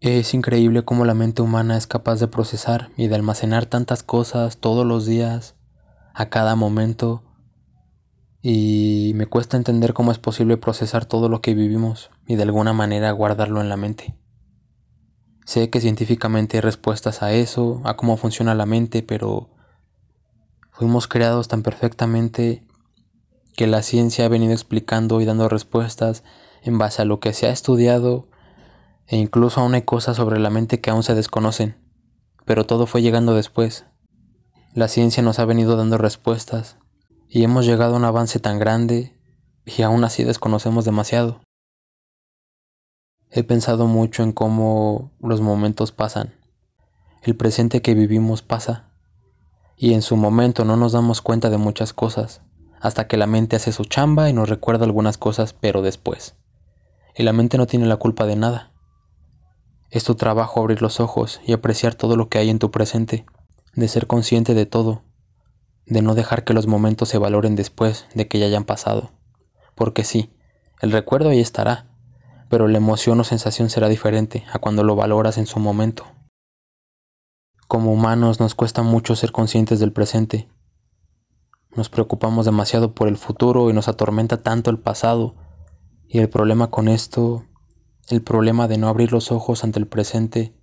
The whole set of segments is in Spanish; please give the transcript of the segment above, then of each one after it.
Es increíble cómo la mente humana es capaz de procesar y de almacenar tantas cosas todos los días, a cada momento, y me cuesta entender cómo es posible procesar todo lo que vivimos y de alguna manera guardarlo en la mente. Sé que científicamente hay respuestas a eso, a cómo funciona la mente, pero fuimos creados tan perfectamente que la ciencia ha venido explicando y dando respuestas en base a lo que se ha estudiado e incluso aún hay cosas sobre la mente que aún se desconocen, pero todo fue llegando después. La ciencia nos ha venido dando respuestas y hemos llegado a un avance tan grande y aún así desconocemos demasiado. He pensado mucho en cómo los momentos pasan. El presente que vivimos pasa. Y en su momento no nos damos cuenta de muchas cosas, hasta que la mente hace su chamba y nos recuerda algunas cosas, pero después. Y la mente no tiene la culpa de nada. Es tu trabajo abrir los ojos y apreciar todo lo que hay en tu presente, de ser consciente de todo, de no dejar que los momentos se valoren después de que ya hayan pasado. Porque sí, el recuerdo ahí estará, pero la emoción o sensación será diferente a cuando lo valoras en su momento. Como humanos nos cuesta mucho ser conscientes del presente. Nos preocupamos demasiado por el futuro y nos atormenta tanto el pasado. Y el problema con esto, el problema de no abrir los ojos ante el presente,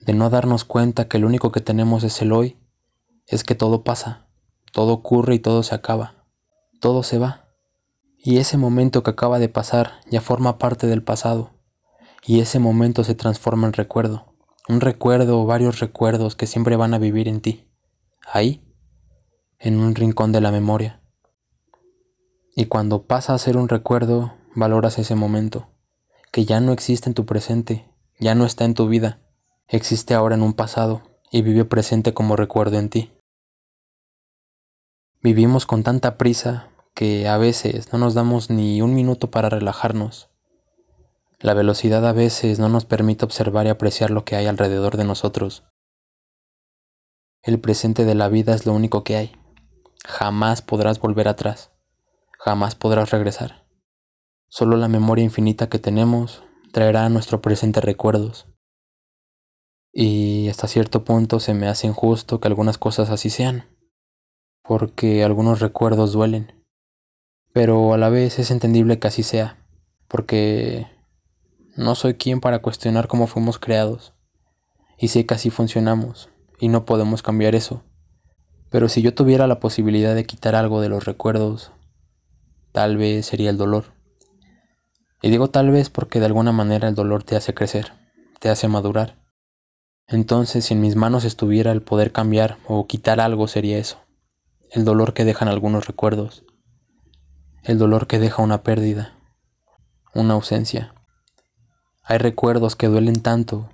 de no darnos cuenta que lo único que tenemos es el hoy, es que todo pasa, todo ocurre y todo se acaba, todo se va. Y ese momento que acaba de pasar ya forma parte del pasado. Y ese momento se transforma en recuerdo. Un recuerdo o varios recuerdos que siempre van a vivir en ti. Ahí, en un rincón de la memoria. Y cuando pasa a ser un recuerdo, valoras ese momento, que ya no existe en tu presente, ya no está en tu vida, existe ahora en un pasado y vive presente como recuerdo en ti. Vivimos con tanta prisa que a veces no nos damos ni un minuto para relajarnos. La velocidad a veces no nos permite observar y apreciar lo que hay alrededor de nosotros. El presente de la vida es lo único que hay. Jamás podrás volver atrás. Jamás podrás regresar. Solo la memoria infinita que tenemos traerá a nuestro presente recuerdos. Y hasta cierto punto se me hace injusto que algunas cosas así sean, porque algunos recuerdos duelen pero a la vez es entendible que así sea, porque no soy quien para cuestionar cómo fuimos creados, y sé que así funcionamos, y no podemos cambiar eso. Pero si yo tuviera la posibilidad de quitar algo de los recuerdos, tal vez sería el dolor. Y digo tal vez porque de alguna manera el dolor te hace crecer, te hace madurar. Entonces, si en mis manos estuviera el poder cambiar o quitar algo, sería eso, el dolor que dejan algunos recuerdos el dolor que deja una pérdida, una ausencia. Hay recuerdos que duelen tanto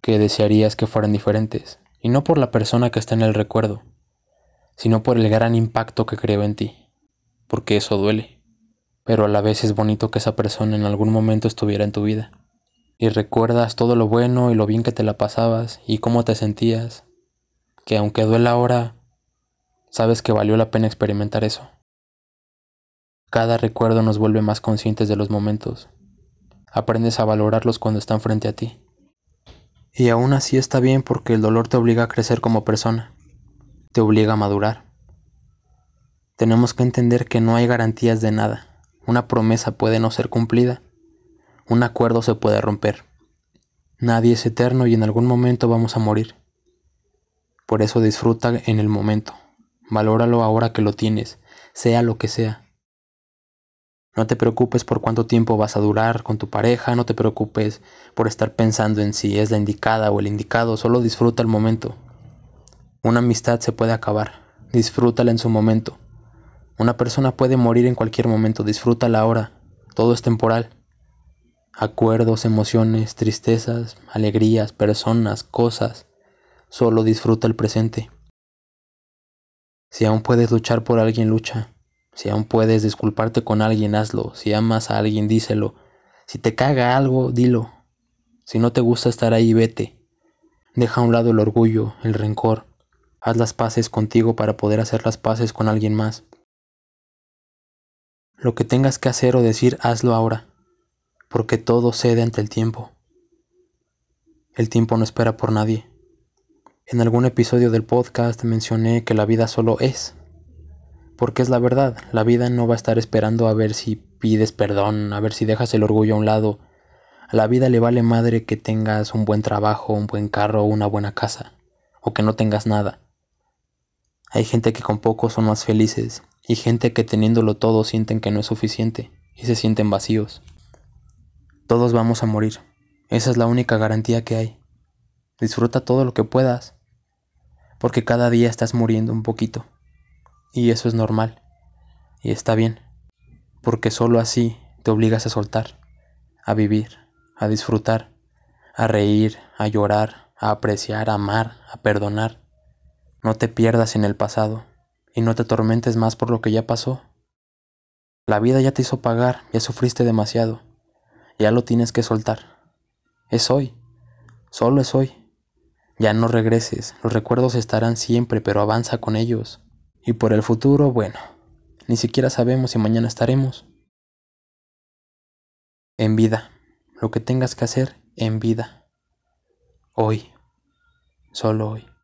que desearías que fueran diferentes, y no por la persona que está en el recuerdo, sino por el gran impacto que creó en ti, porque eso duele, pero a la vez es bonito que esa persona en algún momento estuviera en tu vida, y recuerdas todo lo bueno y lo bien que te la pasabas y cómo te sentías, que aunque duela ahora, sabes que valió la pena experimentar eso. Cada recuerdo nos vuelve más conscientes de los momentos. Aprendes a valorarlos cuando están frente a ti. Y aún así está bien porque el dolor te obliga a crecer como persona. Te obliga a madurar. Tenemos que entender que no hay garantías de nada. Una promesa puede no ser cumplida. Un acuerdo se puede romper. Nadie es eterno y en algún momento vamos a morir. Por eso disfruta en el momento. Valóralo ahora que lo tienes, sea lo que sea. No te preocupes por cuánto tiempo vas a durar con tu pareja, no te preocupes por estar pensando en si es la indicada o el indicado, solo disfruta el momento. Una amistad se puede acabar, disfrútala en su momento. Una persona puede morir en cualquier momento, disfrútala ahora, todo es temporal. Acuerdos, emociones, tristezas, alegrías, personas, cosas, solo disfruta el presente. Si aún puedes luchar por alguien, lucha. Si aún puedes disculparte con alguien, hazlo. Si amas a alguien, díselo. Si te caga algo, dilo. Si no te gusta estar ahí, vete. Deja a un lado el orgullo, el rencor. Haz las paces contigo para poder hacer las paces con alguien más. Lo que tengas que hacer o decir, hazlo ahora, porque todo cede ante el tiempo. El tiempo no espera por nadie. En algún episodio del podcast mencioné que la vida solo es. Porque es la verdad, la vida no va a estar esperando a ver si pides perdón, a ver si dejas el orgullo a un lado. A la vida le vale madre que tengas un buen trabajo, un buen carro, una buena casa, o que no tengas nada. Hay gente que con poco son más felices, y gente que teniéndolo todo sienten que no es suficiente, y se sienten vacíos. Todos vamos a morir, esa es la única garantía que hay. Disfruta todo lo que puedas, porque cada día estás muriendo un poquito. Y eso es normal. Y está bien, porque solo así te obligas a soltar, a vivir, a disfrutar, a reír, a llorar, a apreciar, a amar, a perdonar. No te pierdas en el pasado y no te atormentes más por lo que ya pasó. La vida ya te hizo pagar, ya sufriste demasiado, ya lo tienes que soltar. Es hoy, solo es hoy. Ya no regreses, los recuerdos estarán siempre, pero avanza con ellos. Y por el futuro, bueno, ni siquiera sabemos si mañana estaremos. En vida, lo que tengas que hacer en vida. Hoy, solo hoy.